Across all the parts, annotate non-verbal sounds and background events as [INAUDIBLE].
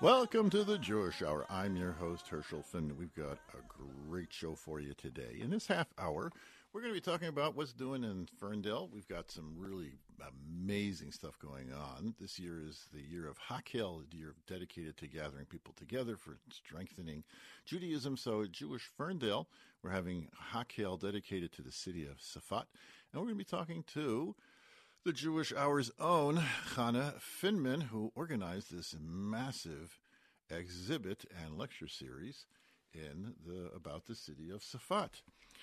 Welcome to the Jewish Hour. I'm your host, Herschel Finn. We've got a great show for you today. In this half hour, we're going to be talking about what's doing in Ferndale. We've got some really amazing stuff going on. This year is the year of Hakhel, a year dedicated to gathering people together for strengthening Judaism. So at Jewish Ferndale, we're having Hakhel dedicated to the city of Safat. And we're going to be talking to the Jewish Hour's own Chana Finman, who organized this massive exhibit and lecture series in the about the city of Safat.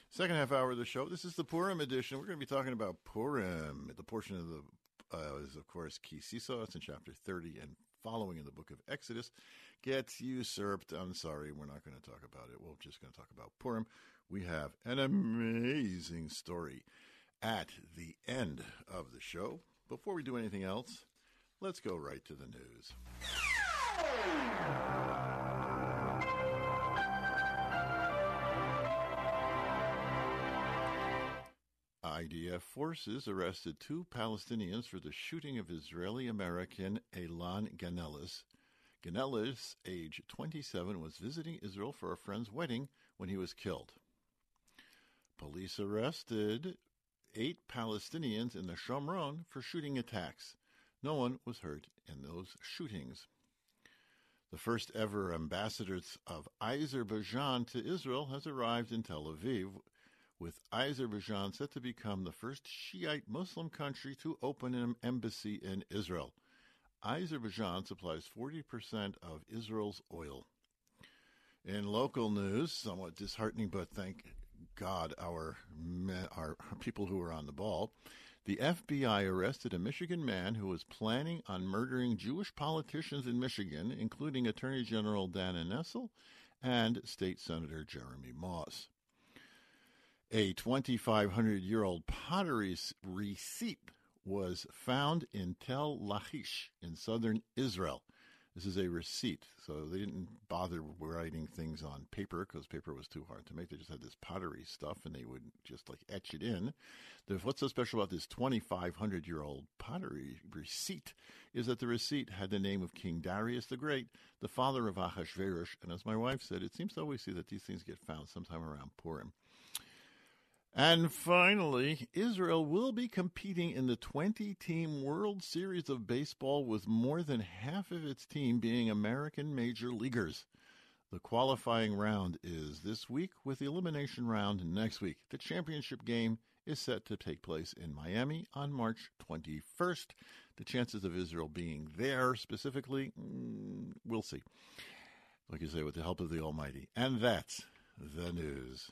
Second half hour of the show. This is the Purim edition. We're going to be talking about Purim. The portion of the uh, is of course Ki Sisa. It's in chapter thirty and following in the book of Exodus. Gets usurped. I'm sorry, we're not going to talk about it. We're just going to talk about Purim. We have an amazing story at the end of the show. Before we do anything else, let's go right to the news. IDF forces arrested two Palestinians for the shooting of Israeli American Elan Ganeles. Ganeles, age 27, was visiting Israel for a friend's wedding when he was killed. Police arrested eight Palestinians in the Shomron for shooting attacks. No one was hurt in those shootings. The first ever ambassador of Azerbaijan to Israel has arrived in Tel Aviv, with Azerbaijan set to become the first Shiite Muslim country to open an embassy in Israel. Azerbaijan supplies 40% of Israel's oil. In local news, somewhat disheartening, but thank God, our our people who are on the ball. The FBI arrested a Michigan man who was planning on murdering Jewish politicians in Michigan, including Attorney General Dana Nessel and State Senator Jeremy Moss. A 2,500 year old pottery receipt was found in Tel Lachish in southern Israel. This is a receipt. So they didn't bother writing things on paper because paper was too hard to make. They just had this pottery stuff and they would just like etch it in. The, what's so special about this 2,500 year old pottery receipt is that the receipt had the name of King Darius the Great, the father of Ahasuerus. And as my wife said, it seems to always see that these things get found sometime around Purim. And finally, Israel will be competing in the 20 team World Series of Baseball with more than half of its team being American major leaguers. The qualifying round is this week with the elimination round next week. The championship game is set to take place in Miami on March 21st. The chances of Israel being there specifically, mm, we'll see. Like you say, with the help of the Almighty. And that's the news.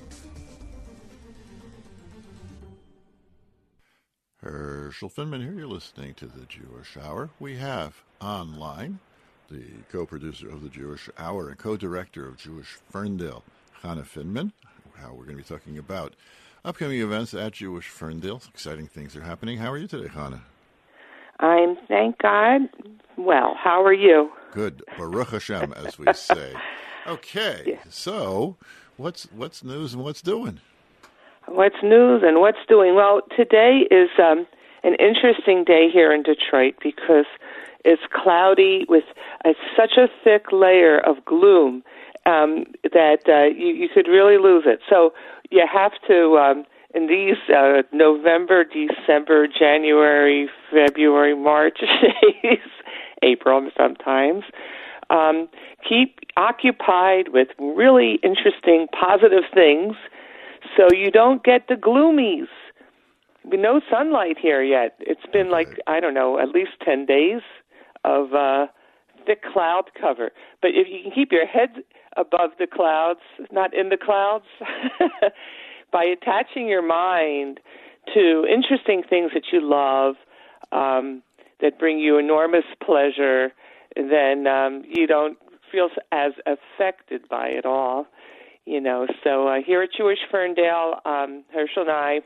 Herschel Finman here. You're listening to the Jewish Hour. We have online the co-producer of the Jewish Hour and co-director of Jewish Ferndale, Chana Finman. How we're going to be talking about upcoming events at Jewish Ferndale. Exciting things are happening. How are you today, Chana? I'm thank God. Well, how are you? Good, Baruch Hashem, as we [LAUGHS] say. Okay, so what's what's news and what's doing? What's news and what's doing? Well, today is um, an interesting day here in Detroit because it's cloudy with a, such a thick layer of gloom um, that uh, you, you could really lose it. So you have to, um, in these uh, November, December, January, February, March [LAUGHS] days, April sometimes, um, keep occupied with really interesting, positive things so you don't get the gloomies. No sunlight here yet. It's been Okay. like I don't know, at least ten days of uh, thick cloud cover. But if you can keep your head above the clouds, not in the clouds, [LAUGHS] by attaching your mind to interesting things that you love, um, that bring you enormous pleasure, then um, you don't feel as affected by it all you know. So uh, here at Jewish Ferndale, um, Herschel and I,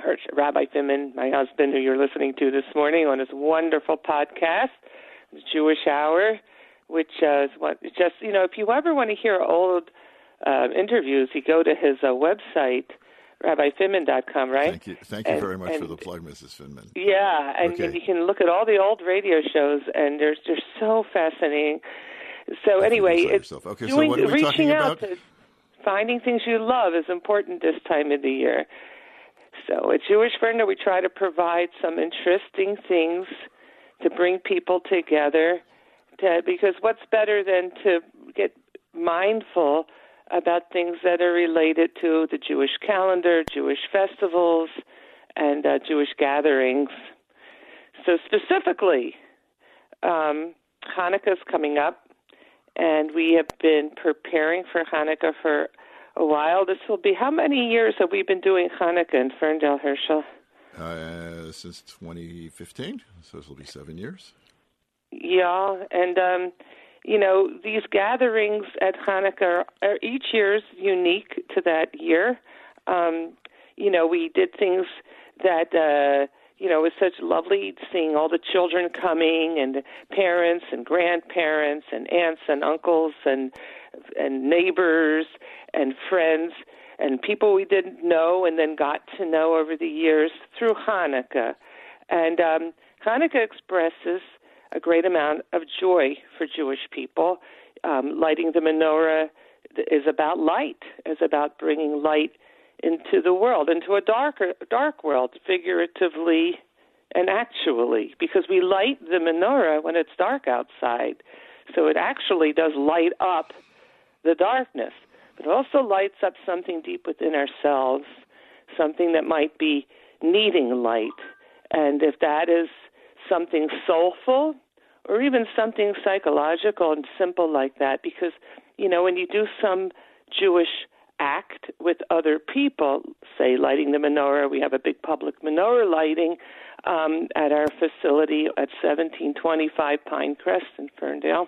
Hersch, Rabbi Finman, my husband, who you're listening to this morning on his wonderful podcast, the Jewish Hour, which uh, is what just you know, if you ever want to hear old uh, interviews, you go to his uh, website, RabbiFinman.com, right? Thank you, thank you And- very much for the plug, Mrs. Finman. yeah, and Okay. you can look at all the old radio shows, and they're they're so fascinating. So anyway, it's. Okay, so what are we reaching out to finding things you love is important this time of the year. So at Jewish Ferndale, we try to provide some interesting things to bring people together. To, because what's better than to get mindful about things that are related to the Jewish calendar, Jewish festivals, and uh, Jewish gatherings. So specifically, um, is coming up, and we have been preparing for Hanukkah for a while. This will be how many years have we been doing Hanukkah in Ferndale, Herschel? Uh, since 2015, so this will be seven years. Yeah, and um, you know these gatherings at Hanukkah are, are each year's unique to that year. Um, you know, we did things that uh, you know it was such lovely seeing all the children coming and parents and grandparents and aunts and uncles and and neighbors and friends and people we didn't know and then got to know over the years through Hanukkah. And um, Hanukkah expresses a great amount of joy for Jewish people. Um, lighting the menorah is about light, is about bringing light into the world, into a darker, dark world, figuratively and actually, because we light the menorah when it's dark outside. So it actually does light up the darkness, but it also lights up something deep within ourselves, something that might be needing light. And if that is something soulful or even something psychological and simple like that, because you know, when you do some Jewish act with other people, say lighting the menorah, we have a big public menorah lighting um, at our facility at 1725 Pine Crest in Ferndale.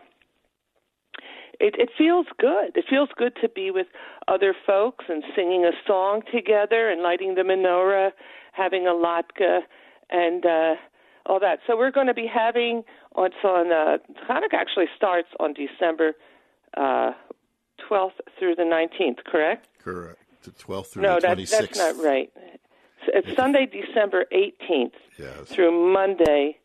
It, it feels good. It feels good to be with other folks and singing a song together and lighting the menorah, having a latke, and uh, all that. So we're going to be having on so on uh, Hanukkah actually starts on December uh, 12th through the 19th, correct? Correct. The 12th through no, the that, 26th. that's not right. It's Sunday, December 18th Yes. through Monday,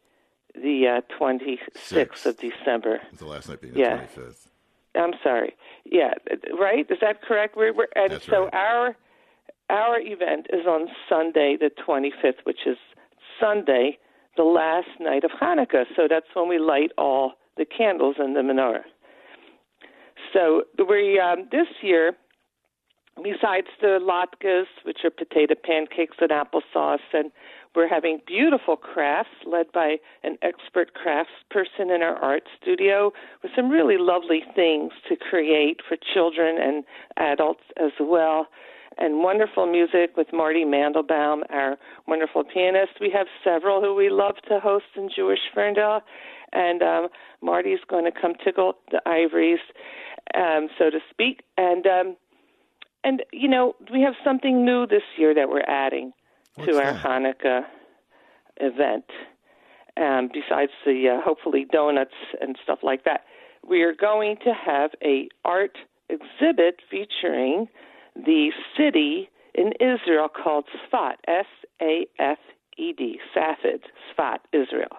the uh, 26th of December. The last night being Yeah. the 25th. I'm sorry. Yeah, right. Is that correct? We're, we're and That's so right. our our event is on Sunday, the 25th, which is Sunday, the last night of Hanukkah. So that's when we light all the candles in the menorah. So we um, this year, besides the latkes, which are potato pancakes and applesauce, and we're having beautiful crafts led by an expert craftsperson in our art studio with some really lovely things to create for children and adults as well. And wonderful music with Marty Mandelbaum, our wonderful pianist. We have several who we love to host in Jewish Ferndale. And um, Marty's going to come tickle the ivories, um, so to speak. And um, and you know we have something new this year that we're adding to our Hanukkah event. Um, besides the uh, hopefully donuts and stuff like that, we are going to have a art exhibit featuring the city in Israel called Sfat, S A F E D, Safed, Sfat, Israel.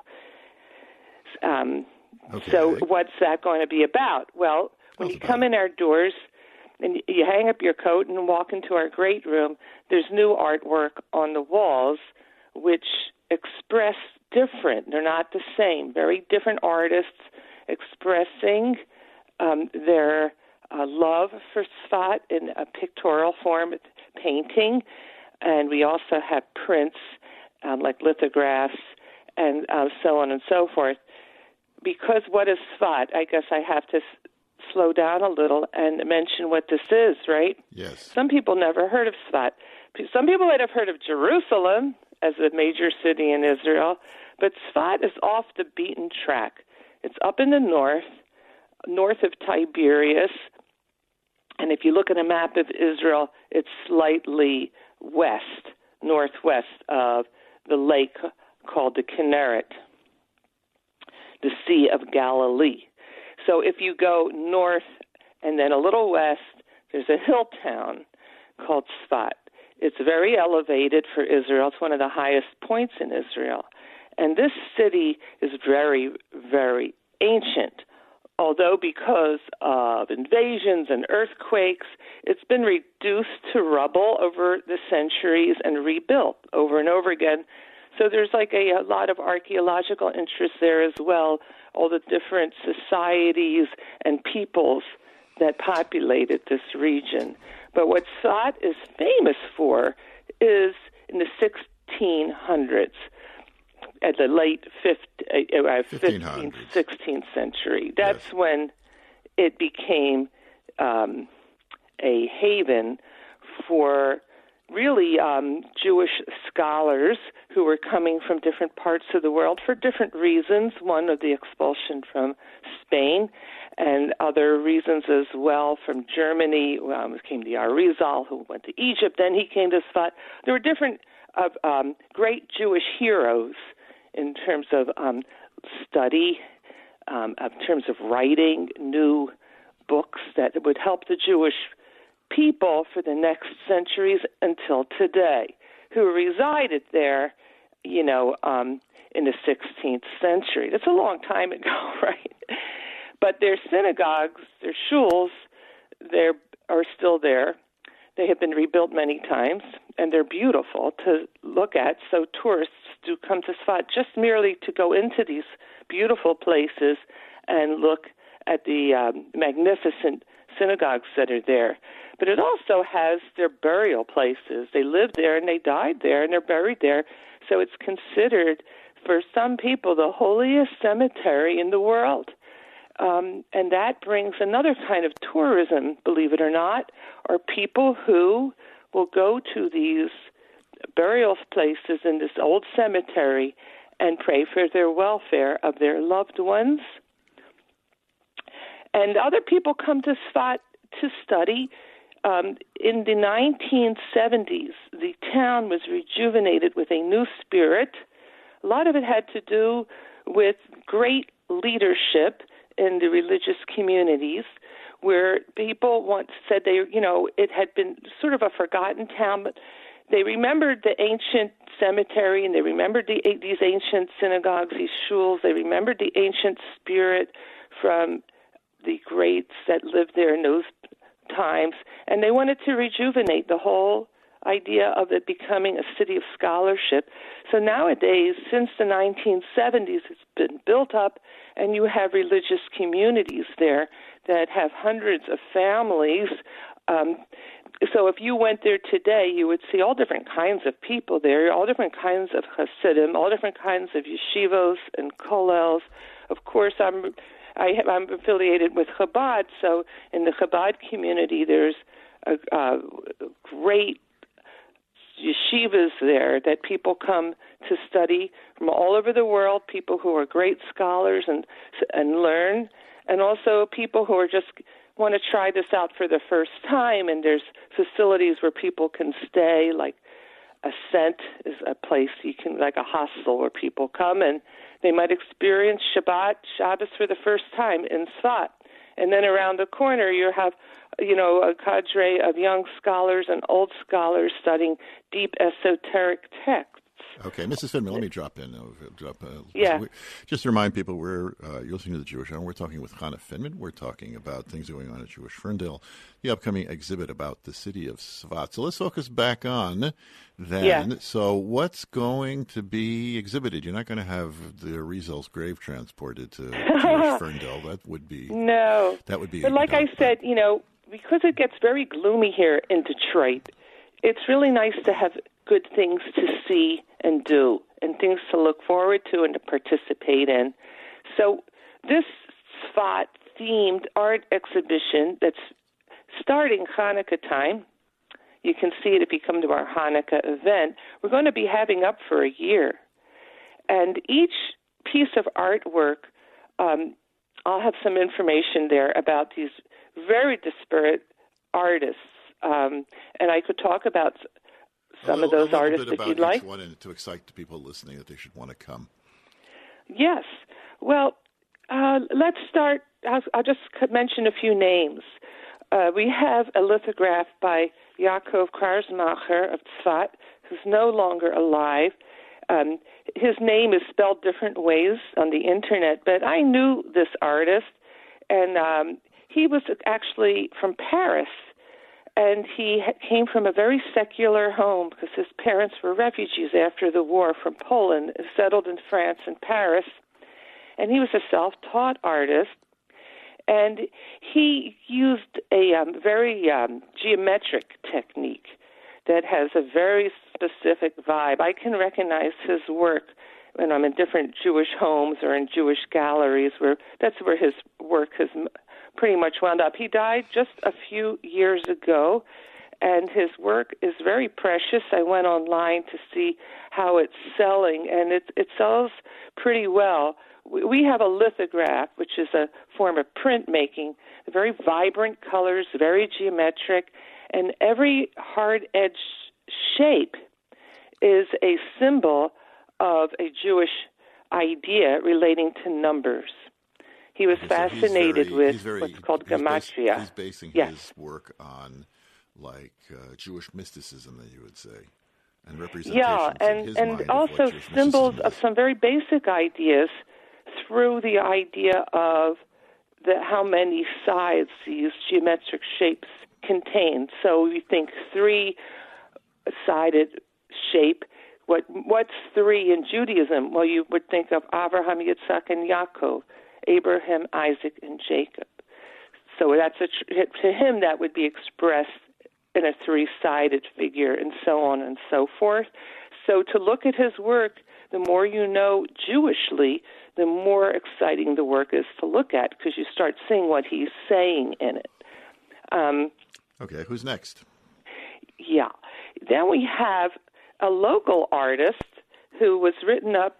Um, So, what's that going to be about? Well, when you come in our doors and you hang up your coat and walk into our great room, there's new artwork on the walls which express different. They're not the same. Very different artists expressing um, their uh, love for Sfat in a pictorial form, painting, and we also have prints um, like lithographs and uh, so on and so forth. Because what is Sfat? I guess I have to slow down a little and mention what this is, right? Yes. Some people never heard of Sfat. Some people might have heard of Jerusalem as a major city in Israel, but Sfat is off the beaten track. It's up in the north, north of Tiberias, and if you look at a map of Israel, it's slightly west, northwest of the lake called the Kinneret, the Sea of Galilee. So if you go north and then a little west, there's a hill town called Sfat. It's very elevated for Israel. It's one of the highest points in Israel. And this city is very, very ancient. Although, because of invasions and earthquakes, it's been reduced to rubble over the centuries and rebuilt over and over again. So there's like a, a lot of archaeological interest there as well, all the different societies and peoples that populated this region. But what Sot is famous for is in the 1600s, at the late 15th, uh, 15th 16th century. That's when it became um, a haven for really um, Jewish scholars who were coming from different parts of the world for different reasons. One of the expulsion from Spain, and other reasons as well from Germany. Um, came the Arizal, who went to Egypt. Then he came to Sfat. There were different uh, um, great Jewish heroes in terms of um, study, um, in terms of writing new books that would help the Jewish people for the next centuries until today, who resided there, you know, um, in the 16th century. That's a long time ago, [LAUGHS] right? But their synagogues, their shuls, they are still there. They have been rebuilt many times, and they're beautiful to look at. So tourists do come to Sfat just merely to go into these beautiful places and look at the um, magnificent synagogues that are there. But it also has their burial places. They lived there and they died there and they're buried there. So it's considered, for some people, the holiest cemetery in the world. Um, and that brings another kind of tourism, believe it or not, are people who will go to these burial places in this old cemetery and pray for their welfare of their loved ones. And other people come to Sfat to study. Um, in the 1970s, the town was rejuvenated with a new spirit. A lot of it had to do with great leadership in the religious communities where people once said they, you know, it had been sort of a forgotten town, but they remembered the ancient cemetery and they remembered the, these ancient synagogues, these shuls. They remembered the ancient spirit from the greats that lived there in those times, and they wanted to rejuvenate the whole idea of it becoming a city of scholarship. So nowadays, since the 1970s, it's been built up, and you have religious communities there that have hundreds of families. Um, so if you went there today, you would see all different kinds of people there, all different kinds of Hasidim, all different kinds of yeshivos and kollels. Of course, I'm I I'm affiliated with Chabad, so in the Chabad community, there's a, a great yeshivas there that people come to study from all over the world. People who are great scholars and and learn, and also people who are just want to try this out for the first time. And there's facilities where people can stay, like Ascent is a place you can, like a hostel where people come and they might experience Shabbat, Shabbos for the first time in Sfat. And then around the corner, you have, you know, a cadre of young scholars and old scholars studying deep esoteric texts. Okay, Mrs. Finman, let me drop in. Drop, uh, Yeah. Just to remind people, we're uh, you're listening to the Jewish Hour. We're talking with Chana Finman. We're talking about things going on at Jewish Ferndale, the upcoming exhibit about the city of Sfat. So let's focus back on then. Yeah. So what's going to be exhibited? You're not going to have the Arizal's grave transported to Jewish [LAUGHS] Ferndale. That would be No. that would be. But like I said, you know, because it gets very gloomy here in Detroit, it's really nice to have good things to see and do and things to look forward to and to participate in. So this Sfat themed art exhibition that's starting Hanukkah time. You can see it if you come to our Hanukkah event. We're going to be having up for a year. And each piece of artwork, um, I'll have some information there about these very disparate artists. Um, and I could talk about some of those artists if about you'd like. one and to excite the people listening that they should want to come. Yes. Well, uh, let's start. I'll, I'll just mention a few names. Uh, we have a lithograph by Yaakov Kaszemacher of Tzfat, who's no longer alive. Um, his name is spelled different ways on the internet, but I knew this artist, and um, he was actually from Paris and he came from a very secular home because his parents were refugees after the war from Poland, settled in France and Paris, and he was a self-taught artist. And he used a um, very um, geometric technique that has a very specific vibe. I can recognize his work when I'm in different Jewish homes or in Jewish galleries, where that's where his work has pretty much wound up. He died just a few years ago, and his work is very precious. I went online to see how it's selling, and it it sells pretty well. We have a lithograph, which is a form of printmaking, very vibrant colors, very geometric, and every hard edge shape is a symbol of a Jewish idea relating to numbers. He was So fascinated very- with very- what's called he's bas- gematria. he's basing yes. his work on like uh, Jewish mysticism, that you would say, and representations Yeah, and his and of also what symbols of some very basic ideas through the idea of the how many sides these geometric shapes contain. So we think three sided shape. What what's three in Judaism? Well, you would think of Abraham, Yitzhak, and Yaakov, Abraham, Isaac, and Jacob. So that's a tr- to him that would be expressed in a three-sided figure, and so on and so forth. so to look at his work, the more you know Jewishly, the more exciting the work is to look at because you start seeing what he's saying in it. Um, Okay, who's next? yeah. Then we have a local artist who was written up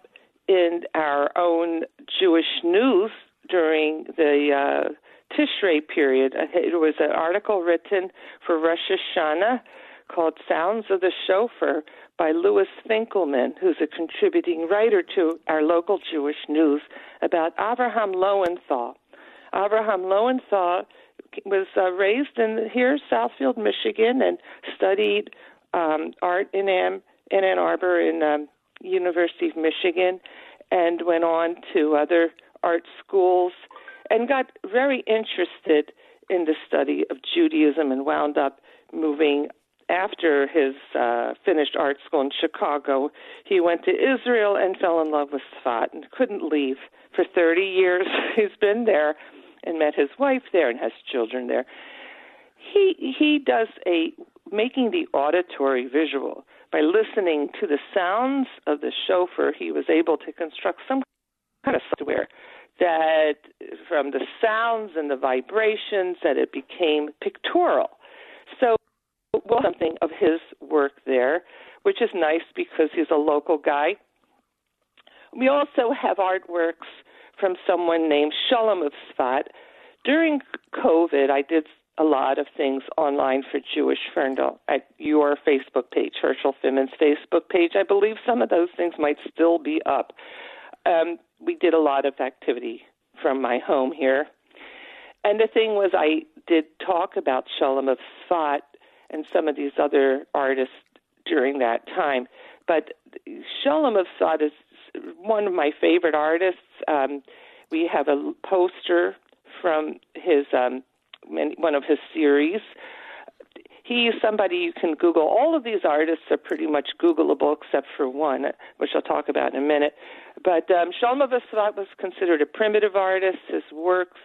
in our own Jewish news during the uh, Tishrei period. Uh, It was an article written for Rosh Hashanah called Sounds of the Shofar by Louis Finkelman, who's a contributing writer to our local Jewish news about Abraham Lowenthal. Abraham Lowenthal was uh, raised in here, Southfield, Michigan, and studied um, art in in Ann Arbor in um, University of Michigan, and went on to other art schools, and got very interested in the study of Judaism, and wound up moving after his uh, finished art school in Chicago. He went to Israel and fell in love with Sfat and couldn't leave. For 30 years, [LAUGHS] he's been there and met his wife there and has children there. He he does a making the auditory visual by listening to the sounds of the shofar, He was able to construct some kind of software that, from the sounds and the vibrations, that it became pictorial. So, well, something of his work there, which is nice because he's a local guy. We also have artworks from someone named Shalom of Sfat. During COVID, I did a lot of things online for Jewish Ferndale at your Facebook page, Herschel Finman's Facebook page. I believe some of those things might still be up. Um, we did a lot of activity from my home here. And the thing was, I did talk about Shalom of Sfat and some of these other artists during that time. But Shalom of Sfat is one of my favorite artists. Um, we have a poster from his um, many, one of his series. He's somebody you can Google. All of these artists are pretty much Googleable except for one, which I'll talk about in a minute. But um, Shalom of was considered a primitive artist. His works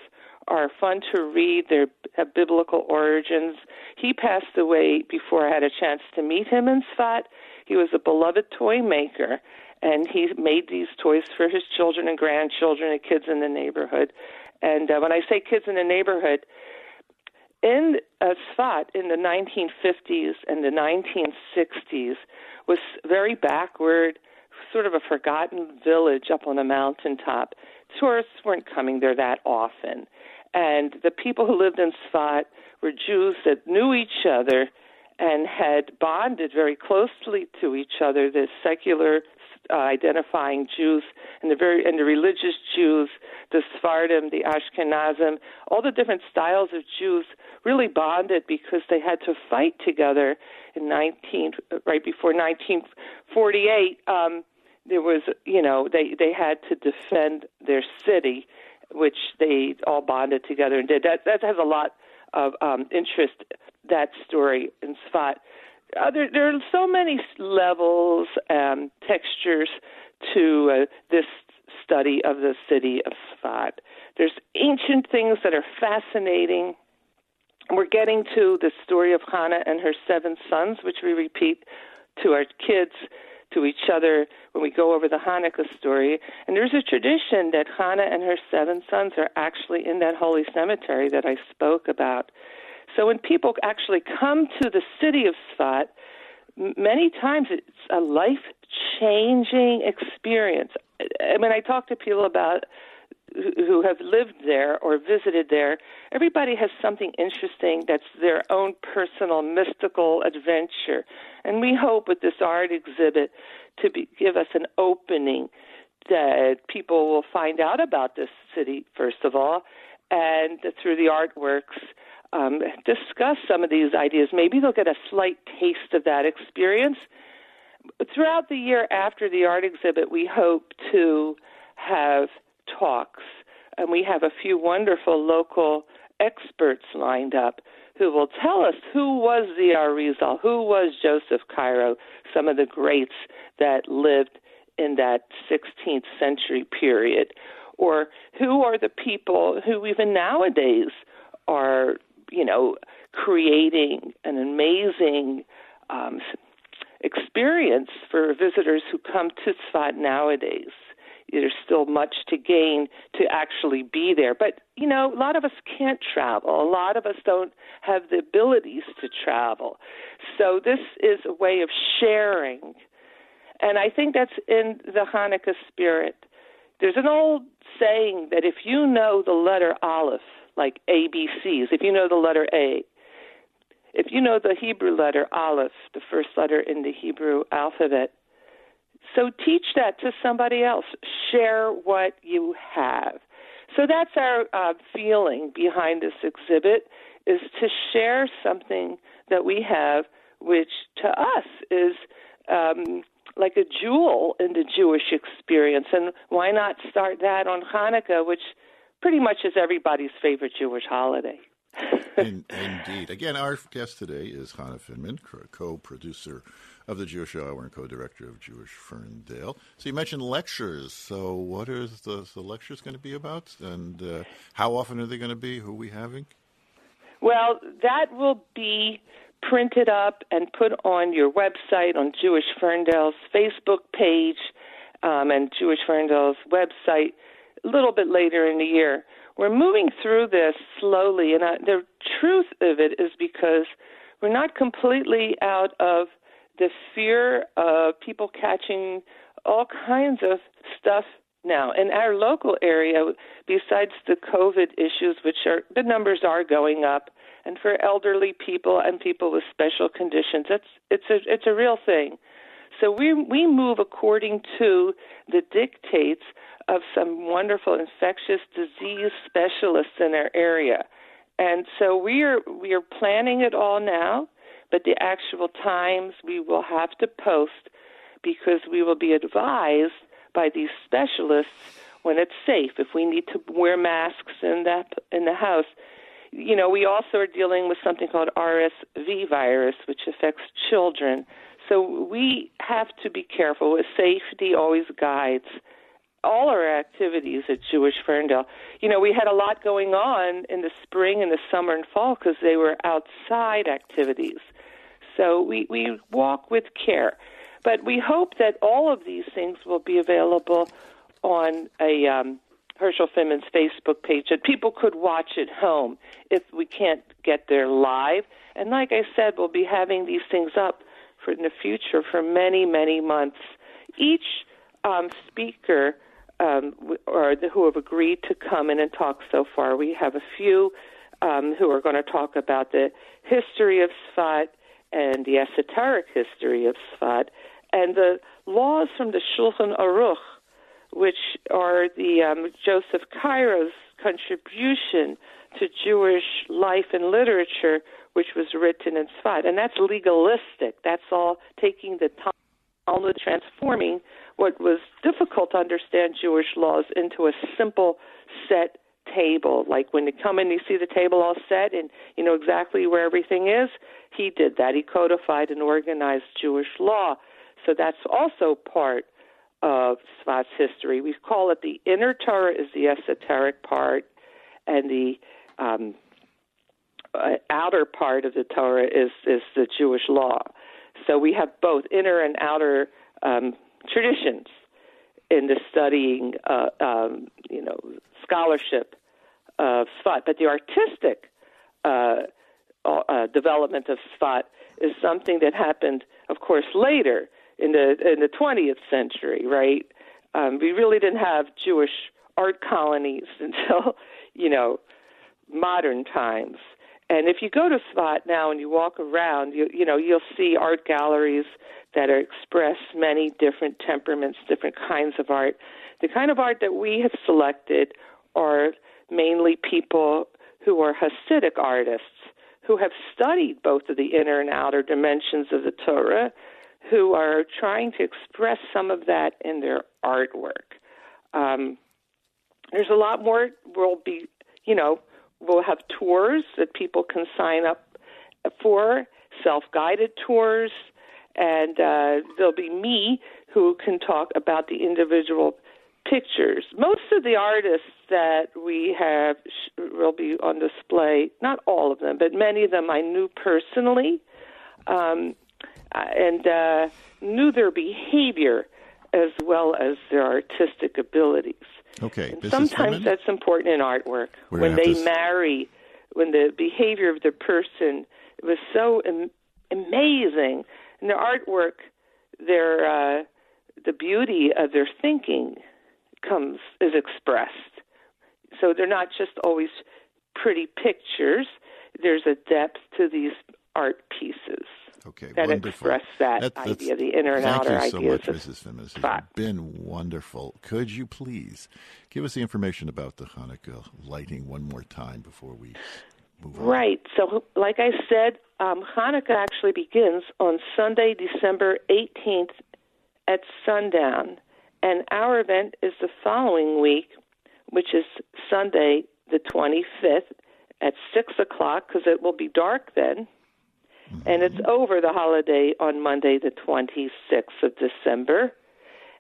are fun to read. They have biblical origins. He passed away before I had a chance to meet him in Sfat. He was a beloved toy maker, and he made these toys for his children and grandchildren and kids in the neighborhood. And uh, when I say kids in the neighborhood, in uh, Sfat in the 1950s and the 1960s was very backward, sort of a forgotten village up on a mountaintop. Tourists weren't coming there that often. And the people who lived in Sfat were Jews that knew each other and had bonded very closely to each other. The secular uh, identifying Jews and the very and the religious Jews, the Sephardim, the Ashkenazim, all the different styles of Jews really bonded because they had to fight together in 19 right before 1948. Um, there was, you know, they they had to defend their city, which they all bonded together and did. That that has a lot of um, interest. That story in Sfat. Uh, there, there are so many levels, and textures to uh, this study of the city of Sfat. There's ancient things that are fascinating. We're getting to the story of Hannah and her seven sons, which we repeat to our kids, to each other when we go over the Hanukkah story. And there's a tradition that Hannah and her seven sons are actually in that holy cemetery that I spoke about. So when people actually come to the city of Sfat, many times it's a life changing experience. I mean, I talk to people about who have lived there or visited there, everybody has something interesting that's their own personal mystical adventure. And we hope with this art exhibit to be, give us an opening that people will find out about this city, first of all, and through the artworks, um, discuss some of these ideas. Maybe they'll get a slight taste of that experience. Throughout the year after the art exhibit, we hope to have talks, and we have a few wonderful local experts lined up who will tell us who was the Arizal, who was Joseph Caro, some of the greats that lived in that 16th century period, or who are the people who even nowadays are, you know, creating an amazing um, experience for visitors who come to Tzfat nowadays. There's still much to gain to actually be there. But, you know, a lot of us can't travel. A lot of us don't have the abilities to travel. So this is a way of sharing. And I think that's in the Hanukkah spirit. There's an old saying that if you know the letter Aleph, like ABCs, if you know the letter A, if you know the Hebrew letter Aleph, the first letter in the Hebrew alphabet, so teach that to somebody else. Share what you have. So that's our uh, feeling behind this exhibit is to share something that we have, which to us is um, like a jewel in the Jewish experience. And why not start that on Hanukkah, which pretty much is everybody's favorite Jewish holiday? [LAUGHS] In, indeed. Again, our guest today is Chana Finman, co producer of the Jewish Hour and co director of Jewish Ferndale. So you mentioned lectures. So, what is the, the lectures going to be about? And uh, how often are they going to be? Who are we having? Well, that will be printed up and put on your website, on Jewish Ferndale's Facebook page, um, and Jewish Ferndale's website a little bit later in the year. We're moving through this slowly, and I, the truth of it is because we're not completely out of the fear of people catching all kinds of stuff now. In our local area, besides the COVID issues, which are the numbers are going up, and for elderly people and people with special conditions, it's it's a it's a real thing. So we we move according to the dictates of some wonderful infectious disease specialists in our area. And so we are we are planning it all now, but the actual times we will have to post because we will be advised by these specialists when it's safe if we need to wear masks in that in the house. You know, we also are dealing with something called RSV virus which affects children. So we have to be careful. Safety always guides all our activities at Jewish Ferndale. You know, we had a lot going on in the spring and the summer and fall because they were outside activities. So we, we walk with care. But we hope that all of these things will be available on a um, Herschel Finman's Facebook page that people could watch at home if we can't get there live. And like I said, we'll be having these things up for in the future for many, many months. Each um, speaker um, or who have agreed to come in and talk so far. We have a few um, who are going to talk about the history of Sfat and the esoteric history of Sfat and the laws from the Shulchan Aruch, which are the um, Joseph Caro's contribution to Jewish life and literature, which was written in Sfat. And that's legalistic. That's all taking the time, Talmud transforming what was difficult to understand Jewish laws into a simple set table. Like when you come in, you see the table all set and you know exactly where everything is. He did that. He codified and organized Jewish law. So that's also part of Sfat's history. We call it the inner Torah is the esoteric part, and the um, uh, outer part of the Torah is is the Jewish law. So we have both inner and outer um, traditions in the studying, uh, um, you know, scholarship of Sfat. But the artistic uh, uh, development of Sfat is something that happened, of course, later in the in the 20th century, right? Um, we really didn't have Jewish art colonies [LAUGHS] until, you know, modern times. And if you go to Sfat now and you walk around, you you know you'll see art galleries that are express many different temperaments, different kinds of art. The kind of art that we have selected are mainly people who are Hasidic artists who have studied both of the inner and outer dimensions of the Torah, who are trying to express some of that in their artwork. Um, there's a lot more. We'll be, you know, we'll have tours that people can sign up for, self-guided tours and uh, there'll be me who can talk about the individual pictures. Most of the artists that we have will be on display, not all of them, but many of them I knew personally. Um, and uh, knew their behavior as well as their artistic abilities. Okay. Sometimes that's important in artwork. We're when they to marry, when the behavior of the person was so am- amazing, and their artwork, their uh, the beauty of their thinking comes is expressed. So they're not just always pretty pictures. There's a depth to these art pieces Okay, that wonderful. express that that's- idea, the inner and outer ideas. Thank you so much, Mrs. This has been wonderful. Could you please give us the information about the Hanukkah lighting one more time before we move on? Right. So, like I said, um, Hanukkah actually begins on Sunday, December 18th at sundown. And our event is the following week, which is Sunday, the 25th at 6 o'clock, because it will be dark then. And it's over the holiday on Monday, the 26th of December.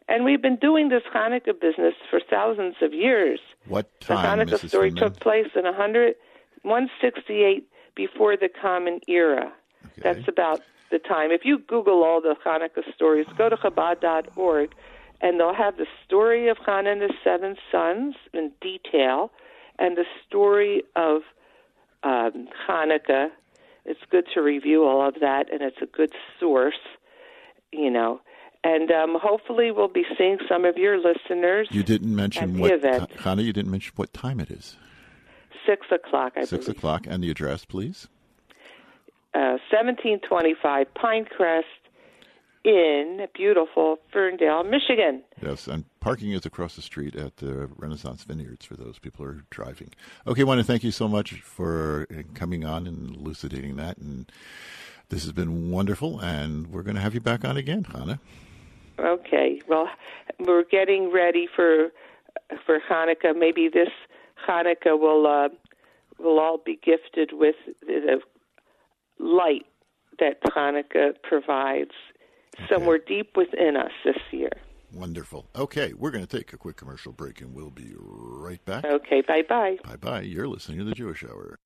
And we've been doing this Hanukkah business for thousands of years. What time? The Hanukkah Mrs. story Finman? took place in 100, 168 before the Common Era. That's about the time. If you Google all the Hanukkah stories, go to Chabad.org, and they'll have the story of Hanukkah and the seven sons in detail, and the story of um, Hanukkah. It's good to review all of that, and it's a good source, you know. And um, hopefully, we'll be seeing some of your listeners. You didn't mention what event. Chana. You didn't mention what time it is. Six o'clock, I Six believe. o'clock, and the address, please. Uh, 1725 Pinecrest in beautiful Ferndale, Michigan. Yes, and parking is across the street at the Renaissance Vineyards for those people who are driving. Okay, I want to thank you so much for coming on and elucidating that. And this has been wonderful, and we're going to have you back on again, Chana. Okay. Well, we're getting ready for for Hanukkah. Maybe this Hanukkah will uh, will all be gifted with the light that Hanukkah provides somewhere deep within us this year. Wonderful. Okay, we're going to take a quick commercial break, and we'll be right back. Okay. Bye bye. Bye bye. You're listening to the Jewish Hour.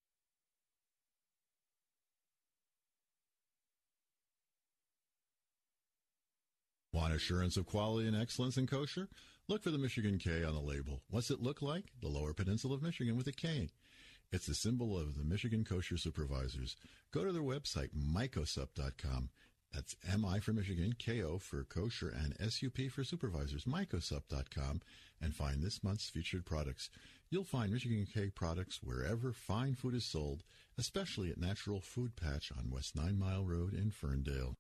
Want assurance of quality and excellence in kosher? Look for the Michigan K on the label. What's it look like? The Lower Peninsula of Michigan with a K. It's the symbol of the Michigan Kosher Supervisors. Go to their website, mikosup.com. That's MI for Michigan, KO for kosher, and SUP for supervisors, mikosup.com, and find this month's featured products. You'll find Michigan K products wherever fine food is sold, especially at Natural Food Patch on West Nine Mile Road in Ferndale.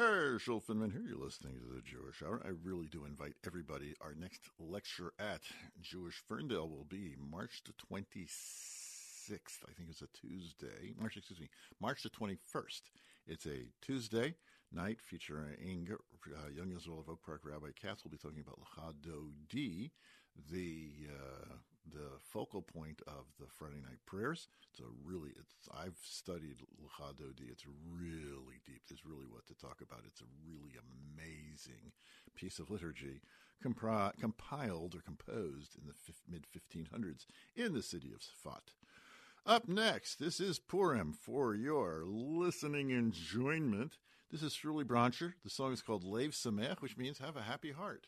Hey, Finman here. You're listening to the Jewish Hour. I really do invite everybody. Our next lecture at Jewish Ferndale will be March the 26th. I think it's a Tuesday. March, excuse me, March the 21st. It's a Tuesday night featuring uh, Young Israel of Oak Park Rabbi Katz. will be talking about Lecha Dodi, the uh, the focal point of the Friday night prayers. It's a really, it's I've studied Lecha Dodi. It's really deep. There's really what to talk about. It's a really amazing piece of liturgy compri- compiled or composed in the fif- mid 1500s in the city of Sfat. Up next, this is Purim for your listening enjoyment. This is Shirley Broncher. The song is called Lev Sameach, which means have a happy heart.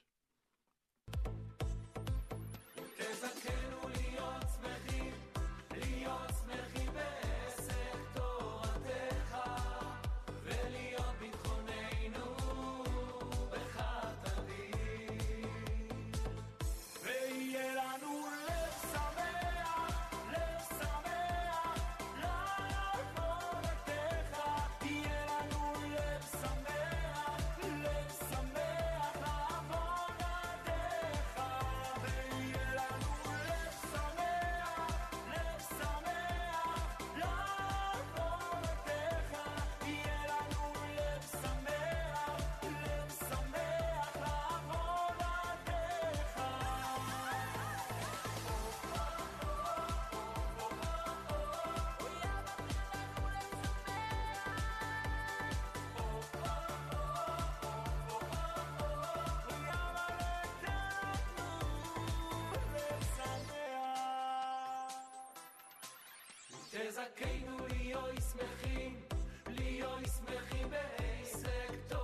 שזכינו להיות שמחים, להיות שמחים בעסק טוב.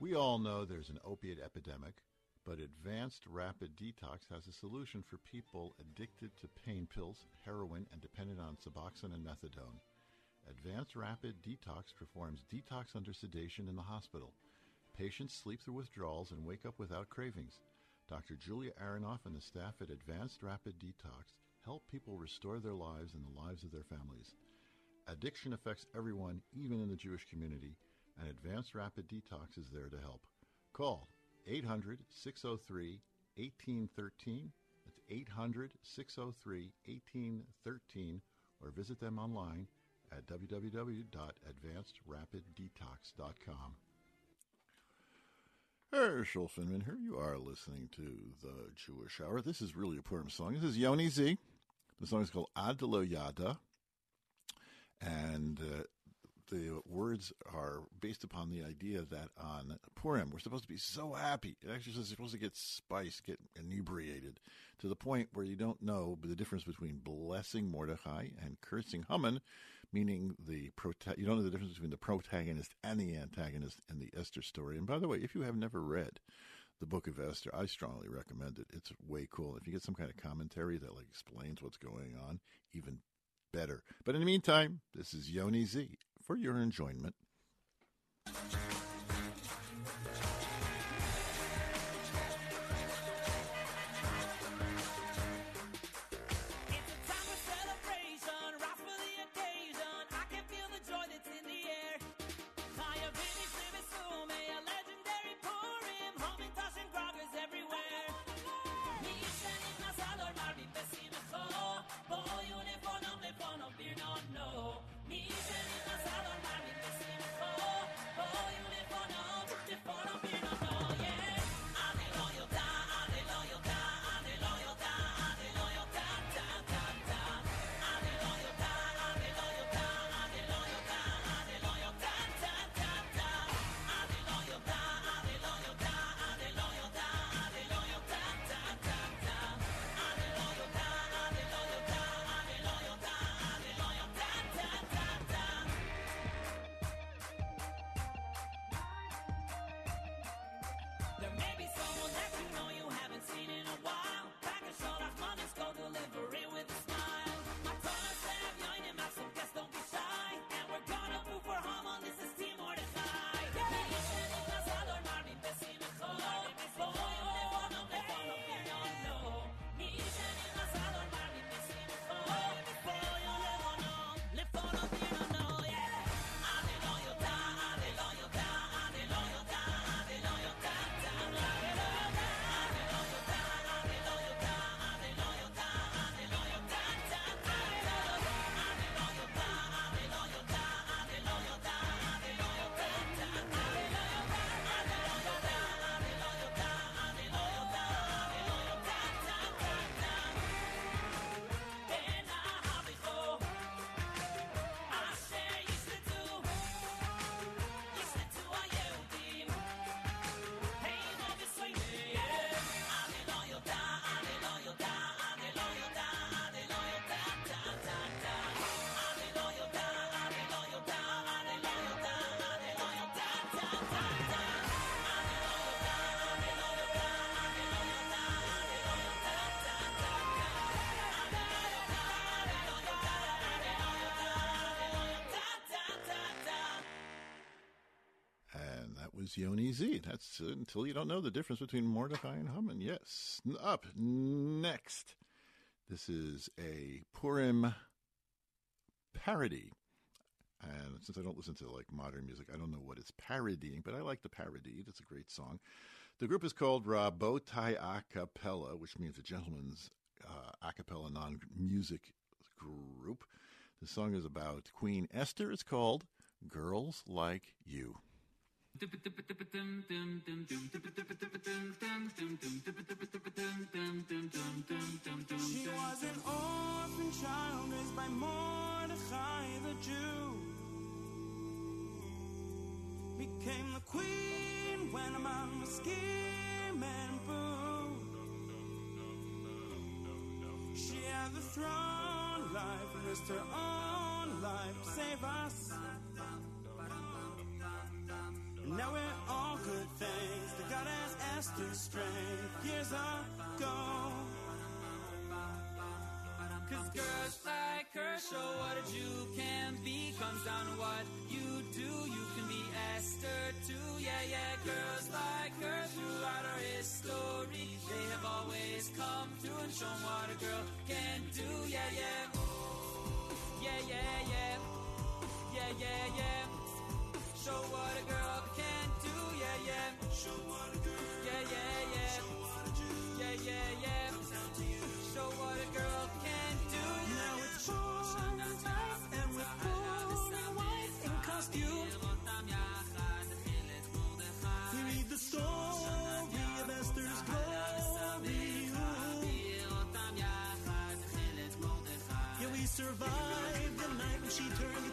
We all know there's an opiate epidemic, but Advanced Rapid Detox has a solution for people addicted to pain pills, heroin, and dependent on Suboxone and Methadone. Advanced Rapid Detox performs detox under sedation in the hospital. Patients sleep through withdrawals and wake up without cravings. Dr. Julia Aronoff and the staff at Advanced Rapid Detox help people restore their lives and the lives of their families. Addiction affects everyone, even in the Jewish community and Advanced Rapid Detox is there to help. Call 800 603 1813. That's 800 603 1813, or visit them online at www.advancedrapiddetox.com. Herschel Finman here. You are listening to the Jewish Hour. This is really a Purim song. This is Yoni Z. The song is called Ad Lo Yada. And uh, the words are based upon the idea that on Purim, we're supposed to be so happy. It actually says you're supposed to get spiced, get inebriated to the point where you don't know the difference between blessing Mordechai and cursing Haman, meaning the prota- you don't know the difference between the protagonist and the antagonist in the Esther story. And by the way, if you have never read the Book of Esther. I strongly recommend it. It's way cool. If you get some kind of commentary that like explains what's going on, even better. But in the meantime, this is Yoni Z, for your enjoyment. Hey. Was Yoni Z. That's uh, until you don't know the difference between Mordecai and Haman. Yes. Up next, this is a Purim parody. And since I don't listen to like modern music, I don't know what it's parodying, but I like the parody. It's a great song. The group is called Rabotai A Cappella, which means a gentleman's uh, a cappella non music group. The song is about Queen Esther. It's called Girls Like You. She was an orphan child raised by Mordechai the Jew. Became the queen when a man was scheme boo. She had the throne, life risked her own life to save us. Now we're all good things. The goddess Esther's strength years ago. Cause girls like her show what a Jew can be. Comes down to what you do. You can be Esther too. Yeah, yeah. Girls like her throughout our history. They have always come through and shown what a girl can do. Yeah, yeah. Yeah, yeah, yeah. Yeah, yeah, yeah. Show what a girl can do. Yeah, yeah. Show what a girl. Yeah, yeah, yeah. Show what a Jew, Yeah, yeah, yeah. Show what a girl can do. Now it's full night and with full white in costume. We read the story of Esther's glory. Yeah, we survived the night when she turned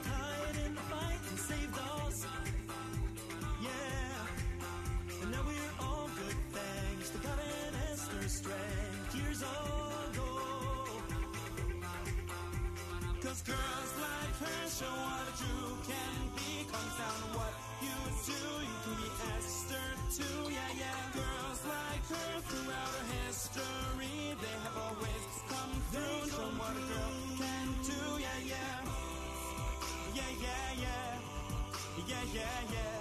girls like her show what a Jew can be. Comes down to what you do. You can be Esther too, yeah, yeah. Girls like her throughout her history, they have always come through. Show what a girl can do, yeah, yeah. Yeah, yeah, yeah. Yeah, yeah, yeah.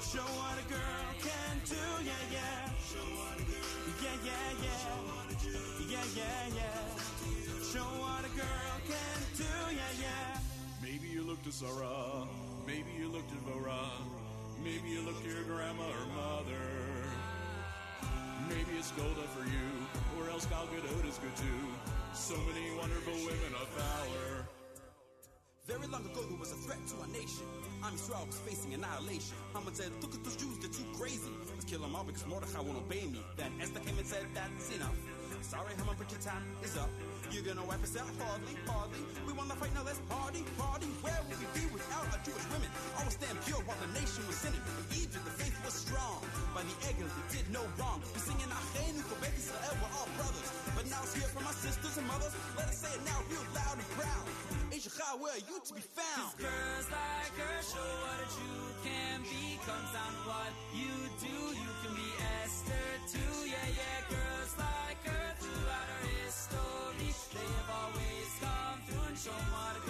Show what a girl can do, yeah, yeah. Show what a Yeah, yeah, yeah. Yeah, yeah, yeah. Show what a girl can do, yeah, yeah. Maybe you looked to Sarah, maybe you looked at Vora, maybe you looked to your grandma or mother. Maybe it's Golda for you, or else Gal Gadot is good too. So many wonderful women of valor. Very long ago, there was a threat to our nation. Am Yisrael was facing annihilation. Haman said, Look at those Jews, they're too crazy. Let's kill them all because Mordechai won't obey me. Then Esther came and said, That's enough. Sorry, Haman, but your time is up. You're gonna wipe us out hardly, hardly. We wanna fight, now let's party, party. Where would we be without our Jewish women? I Always stand pure while the nation was sinning. In Egypt, the faith was strong. By the Egel, they did no wrong. We're singing Achenu, Kobek Israel, we're all brothers. But now it's here for my sisters and mothers. Let us say it now real loud and proud. Ishachar, where are you to be found? Girls like her show what a Jew can be. Comes down to what you do. You can be Esther too. Yeah, yeah. Girls like her throughout our come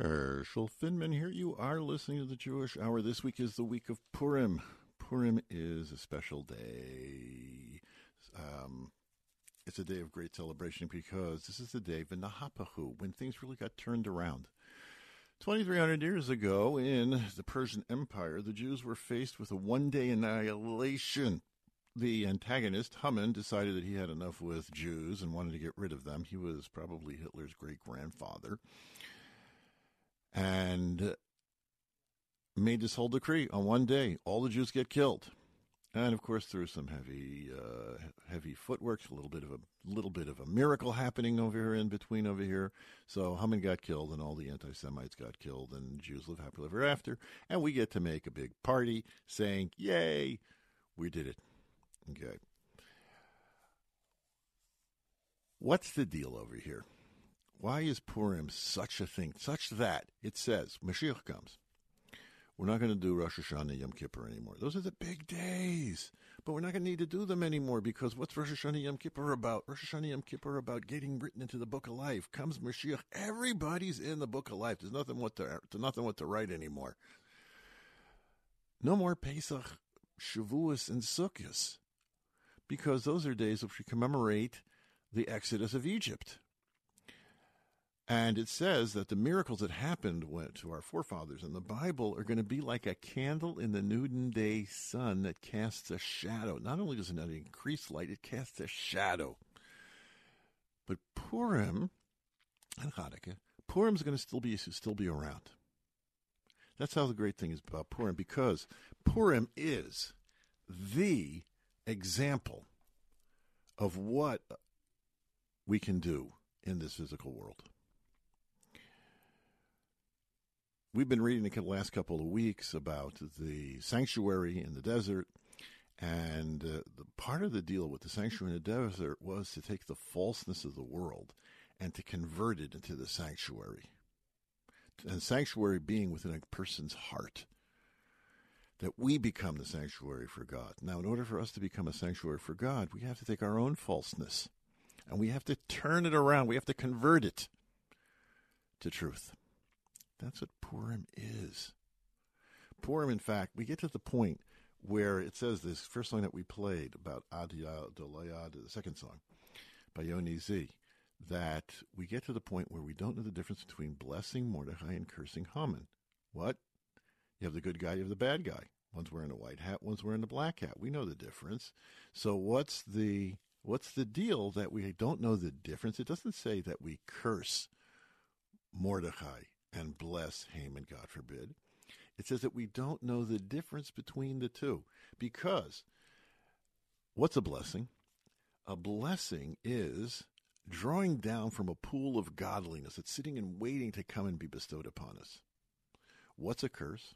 Herschel Finman here. You are listening to the Jewish Hour. This week is the week of Purim. Purim is a special day. Um, it's a day of great celebration because this is the day of Nahafoch Hu, when things really got turned around. 2,300 years ago in the Persian Empire, the Jews were faced with a one day annihilation. The antagonist, Haman, decided that he had enough with Jews and wanted to get rid of them. He was probably Hitler's great grandfather and made this whole decree. On one day all the jews get killed. And of course through some heavy uh, heavy footwork a little bit of a little bit of a miracle happening over here in between over here. So Haman got killed and all the anti-semites got killed and jews live happily ever after. And we get to make a big party saying yay we did it. Okay. What's the deal over here why is Purim such a thing, such that it says Mashiach comes? We're not going to do Rosh Hashanah Yom Kippur anymore. Those are the big days. But we're not going to need to do them anymore because what's Rosh Hashanah Yom Kippur about? Rosh Hashanah Yom Kippur about getting written into the Book of Life. Comes Mashiach. Everybody's in the Book of Life. There's nothing what to, nothing what to write anymore. No more Pesach, Shavuos, and Sukkot because those are days which we commemorate the exodus of Egypt. And it says that the miracles that happened went to our forefathers in the Bible are going to be like a candle in the noonday sun that casts a shadow. Not only does it not increase light, it casts a shadow. But Purim and Hanukkah, Purim is going to still be still be around. That's how the great thing is about Purim, because Purim is the example of what we can do in this physical world. We've been reading the last couple of weeks about the sanctuary in the desert, and uh, the part of the deal with the sanctuary in the desert was to take the falseness of the world and to convert it into the sanctuary. And sanctuary being within a person's heart. That we become the sanctuary for God. Now, in order for us to become a sanctuary for God, we have to take our own falseness and we have to turn it around. We have to convert it to truth. That's what Purim is. Purim, in fact, we get to the point where it says this first song that we played about Adiyah Dolayad, the second song by Yoni Z, that we get to the point where we don't know the difference between blessing Mordechai and cursing Haman. What? You have the good guy, you have the bad guy. One's wearing a white hat, one's wearing a black hat. We know the difference. So what's the what's the deal that we don't know the difference? It doesn't say that we curse Mordechai and bless Haman, God forbid. It says that we don't know the difference between the two. Because what's a blessing? A blessing is drawing down from a pool of godliness that's sitting and waiting to come and be bestowed upon us. What's a curse?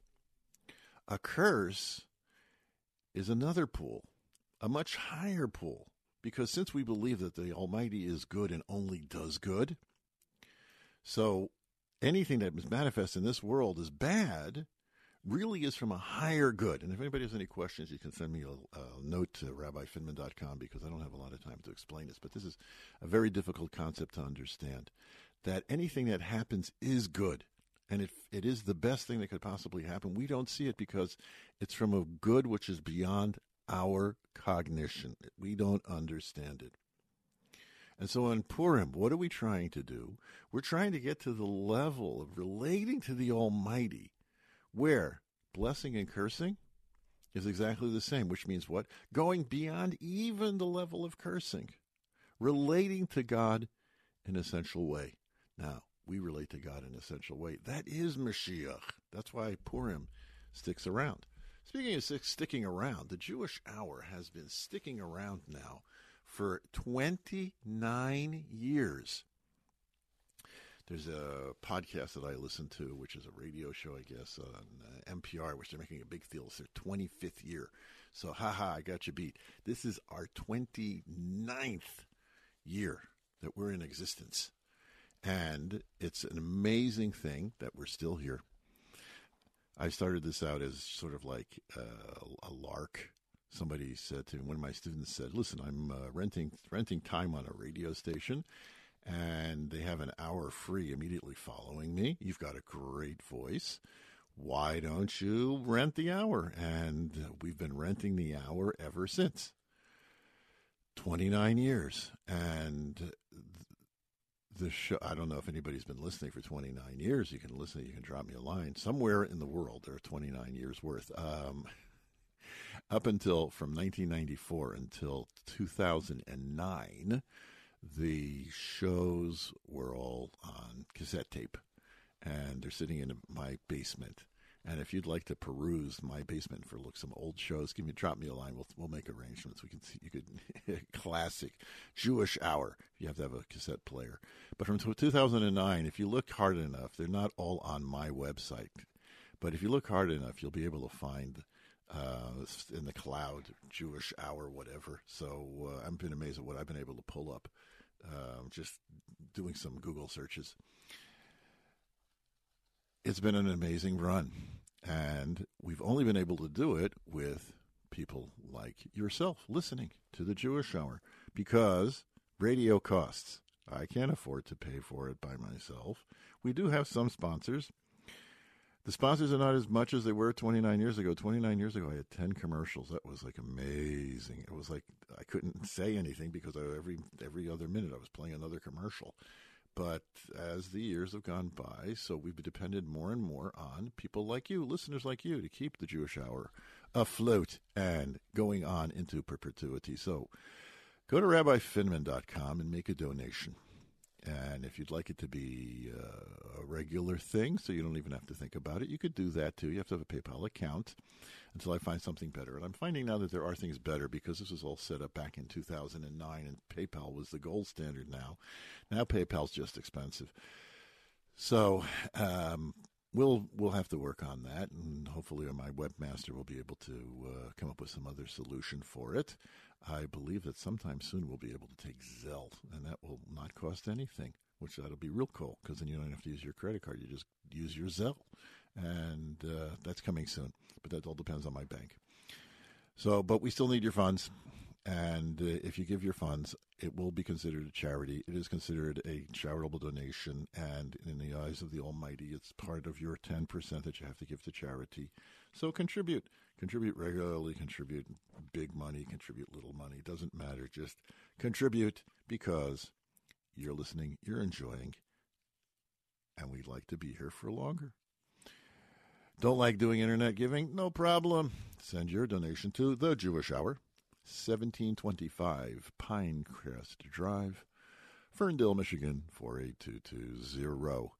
A curse is another pool, a much higher pool. Because since we believe that the Almighty is good and only does good, so anything that is manifest in this world is bad really is from a higher good. And if anybody has any questions, you can send me a, a note to rabbifinman.com because I don't have a lot of time to explain this. But this is a very difficult concept to understand that anything that happens is good. And it, it is the best thing that could possibly happen. We don't see it because it's from a good which is beyond our cognition. We don't understand it. And so on Purim, what are we trying to do? We're trying to get to the level of relating to the Almighty, where blessing and cursing is exactly the same, which means what? Going beyond even the level of cursing, relating to God in an essential way. Now, we relate to God in an essential way. That is Mashiach. That's why Purim sticks around. Speaking of sticking around, the Jewish hour has been sticking around now for 29 years. There's a podcast that I listen to, which is a radio show, I guess, on uh, NPR, which they're making a big deal. It's their 25th year. So, haha, I got you beat. This is our 29th year that we're in existence. And it's an amazing thing that we're still here. I started this out as sort of like uh, a lark. Somebody said to me, one of my students said, "Listen, I'm uh, renting renting time on a radio station, and they have an hour free immediately following me. You've got a great voice. Why don't you rent the hour?" And we've been renting the hour ever since. 29 years, and the show i don't know if anybody's been listening for 29 years you can listen you can drop me a line somewhere in the world there are 29 years worth um, up until from 1994 until 2009 the shows were all on cassette tape and they're sitting in my basement and if you'd like to peruse my basement for look some old shows, give me drop me a line. We'll we'll make arrangements. We can see you could [LAUGHS] classic Jewish hour. You have to have a cassette player. But from 2009, if you look hard enough, they're not all on my website. But if you look hard enough, you'll be able to find uh, in the cloud Jewish hour, whatever. So uh, I've been amazed at what I've been able to pull up uh, just doing some Google searches it's been an amazing run. And we've only been able to do it with people like yourself listening to the Jewish Hour because radio costs. I can't afford to pay for it by myself. We do have some sponsors. The sponsors are not as much as they were 29 years ago. 29 years ago, I had 10 commercials. That was like amazing. It was like I couldn't say anything because I, every every other minute I was playing another commercial. But as the years have gone by, so we've depended more and more on people like you, listeners like you, to keep the Jewish Hour afloat and going on into perpetuity. So go to rabbifinman.com and make a donation. And if you'd like it to be uh, a regular thing, so you don't even have to think about it, you could do that too. You have to have a PayPal account until I find something better. And I'm finding now that there are things better because this was all set up back in 2009 and PayPal was the gold standard now. Now PayPal's just expensive. So um, we'll we'll have to work on that, and hopefully my webmaster will be able to uh, come up with some other solution for it. I believe that sometime soon we'll be able to take Zelle, and that will not cost anything, which that'll be real cool because then you don't have to use your credit card; you just use your Zelle, and uh, that's coming soon. But that all depends on my bank. So, but we still need your funds. And uh, if you give your funds, it will be considered a charity. It is considered a charitable donation. And in the eyes of the Almighty, it's part of your 10% that you have to give to charity. So contribute. Contribute regularly, contribute big money, contribute little money. Doesn't matter. Just contribute because you're listening, you're enjoying, and we'd like to be here for longer. Don't like doing internet giving? No problem. Send your donation to The Jewish Hour, 1725 Pinecrest Drive, Ferndale, Michigan, 48220.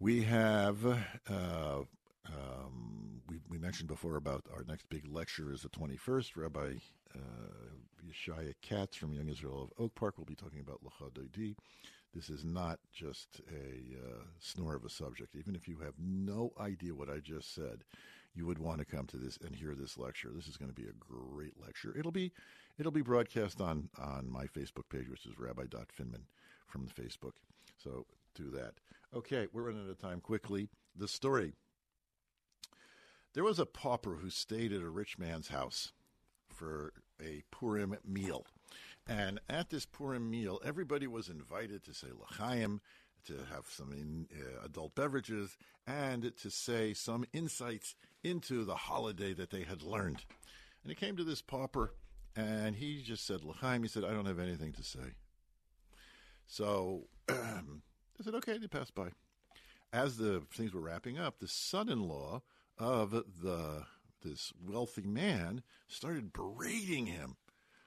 We have, uh, um, we, we mentioned before about our next big lecture is the 21st. Rabbi uh, Yeshaya Katz from Young Israel of Oak Park will be talking about Lecha Dodi. This is not just a uh, snore of a subject. Even if you have no idea what I just said, you would want to come to this and hear this lecture. This is going to be a great lecture. It'll be it'll be broadcast on on my Facebook page, which is Rabbi Finman from the Facebook. So do that. Okay, we're running out of time quickly. The story. There was a pauper who stayed at a rich man's house for a Purim meal. And at this Purim meal, everybody was invited to say L'chaim, to have some in, uh, adult beverages, and to say some insights into the holiday that they had learned. And it came to this pauper, and he just said L'chaim. He said, I don't have anything to say. So [CLEARS THROAT] I said, okay, they passed by. As the things were wrapping up, the son-in-law of the this wealthy man started berating him,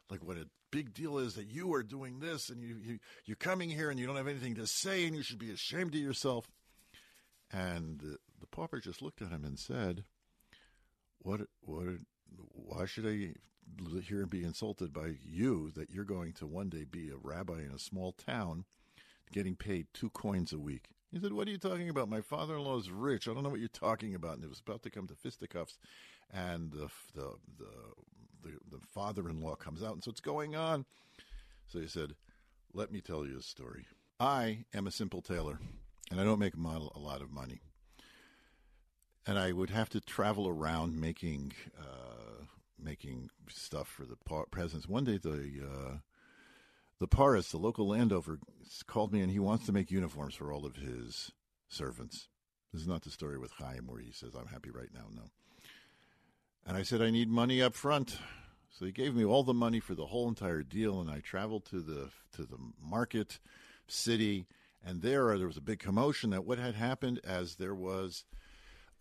like what a big deal is that you are doing this and you, you you're coming here and you don't have anything to say and you should be ashamed of yourself. And the, the pauper just looked at him and said, "What? What? Why should I hear and be insulted by you that you're going to one day be a rabbi in a small town, getting paid two coins a week?" He said, "What are you talking about? My father-in-law is rich. I don't know what you're talking about." And it was about to come to fisticuffs, and the the the the, the father-in-law comes out, and so what's going on? So he said, "Let me tell you a story. I am a simple tailor, and I don't make a model- a lot of money." and I would have to travel around making uh, making stuff for the presents. One day, the uh, the Poritz, the local landowner, called me and he wants to make uniforms for all of his servants. This is not the story with Chaim where he says, "I'm happy right now." No. And I said, "I need money up front." So he gave me all the money for the whole entire deal, and I traveled to the to the market city, and there there was a big commotion that what had happened as there was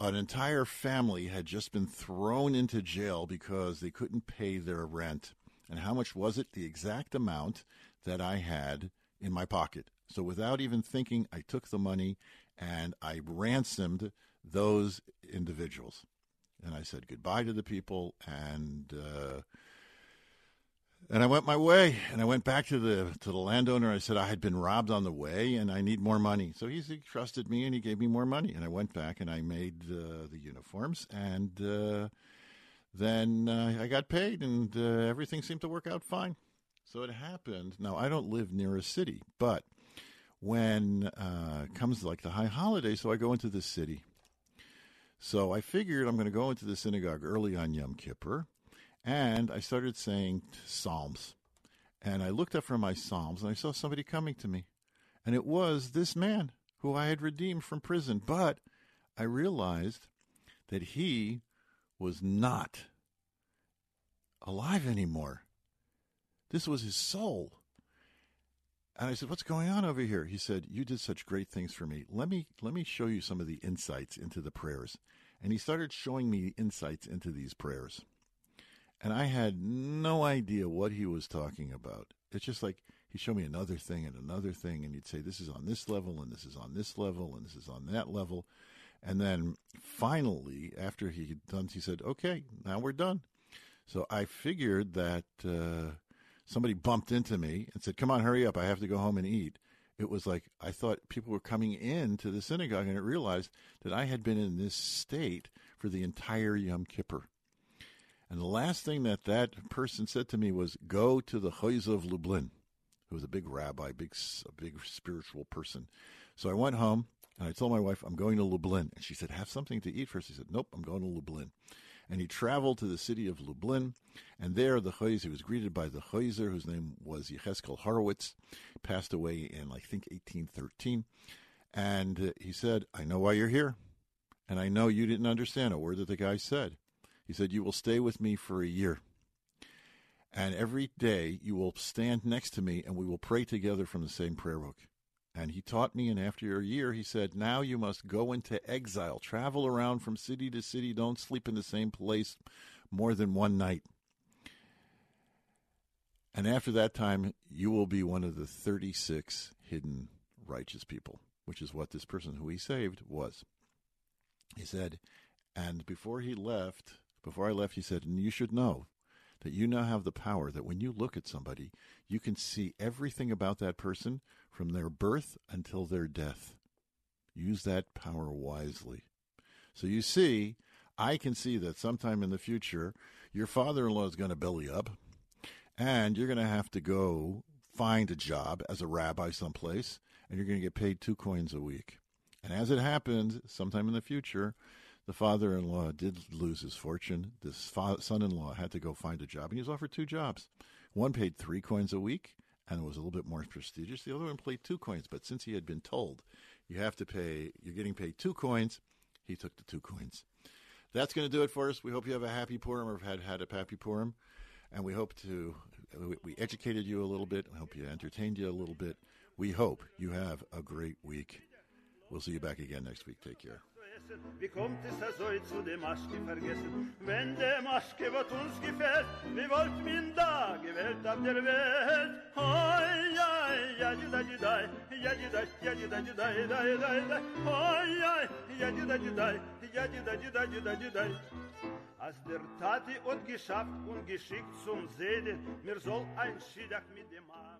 an entire family had just been thrown into jail because they couldn't pay their rent. And how much was it? The exact amount that I had in my pocket. So without even thinking, I took the money and I ransomed those individuals. And I said goodbye to the people and uh, and I went my way, and I went back to the to the landowner. I said I had been robbed on the way, and I need more money. So he, trusted me, and he gave me more money. And I went back, and I made uh, the uniforms, and uh, then uh, I got paid, and uh, everything seemed to work out fine. So it happened. Now I don't live near a city, but when uh, comes like the high holiday, so I go into the city. So I figured I'm going to go into the synagogue early on Yom Kippur, and I started saying Psalms. And I looked up from my Psalms, and I saw somebody coming to me. And it was this man who I had redeemed from prison. But I realized that he was not alive anymore. This was his soul. And I said, "What's going on over here?" He said, "You did such great things for me. Let me let me show you some of the insights into the prayers." And he started showing me insights into these prayers. And I had no idea what he was talking about. It's just like he showed me another thing and another thing and he'd say this is on this level and this is on this level and this is on that level. And then finally, after he had done, he said, "Okay, now we're done." So I figured that uh, somebody bumped into me and said, "Come on, hurry up! I have to go home and eat." It was like I thought people were coming into the synagogue, and it realized that I had been in this state for the entire Yom Kippur. And the last thing that that person said to me was, "Go to the Chozeh of Lublin," who was a big rabbi, big a big spiritual person. So I went home and I told my wife, "I'm going to Lublin," and she said, "Have something to eat first. He said, "Nope, I'm going to Lublin." And he traveled to the city of Lublin, and there the Chozeh, he was greeted by the Choizer, whose name was Yecheskel Horowitz, passed away in, I think, 1813. And uh, he said, I know why you're here, and I know you didn't understand a word that the guy said. He said, You will stay with me for a year. And every day you will stand next to me, and we will pray together from the same prayer book. And he taught me, and after a year, he said, Now you must go into exile, travel around from city to city, don't sleep in the same place more than one night. And after that time, you will be one of the 36 hidden righteous people, which is what this person who he saved was. He said, and before he left, before I left, he said, and you should know that you now have the power that when you look at somebody, you can see everything about that person from their birth until their death. Use that power wisely. So you see, I can see that sometime in the future, your father in law is going to belly up, and you're going to have to go find a job as a rabbi someplace, and you're going to get paid two coins a week. And as it happens, sometime in the future, the father in law did lose his fortune. This son in law had to go find a job, and he was offered two jobs. One paid three coins a week and it was a little bit more prestigious. The other one played two coins, but since he had been told you have to pay, you're getting paid two coins, he took the two coins. That's going to do it for us. We hope you have a happy Purim or have had, had a happy Purim. And we hope to, we educated you a little bit. We hope you entertained you a little bit. We hope you have a great week. We'll see you back again next week. Take care. Wie kommt es er soll zu dem Maschke vergessen? Wenn der Maschke wat uns gefällt, wie wollt min da gewählt auf der Welt? Hoi, ja, ja, juda, juda, ja, juda, ja, juda, juda, juda, juda, juda, hoi, ja, ja, juda, juda, ja, juda, juda, juda, juda. Als der Tati und geschafft und geschickt zum Seden, mir soll ein Schiedach mit dem Arme.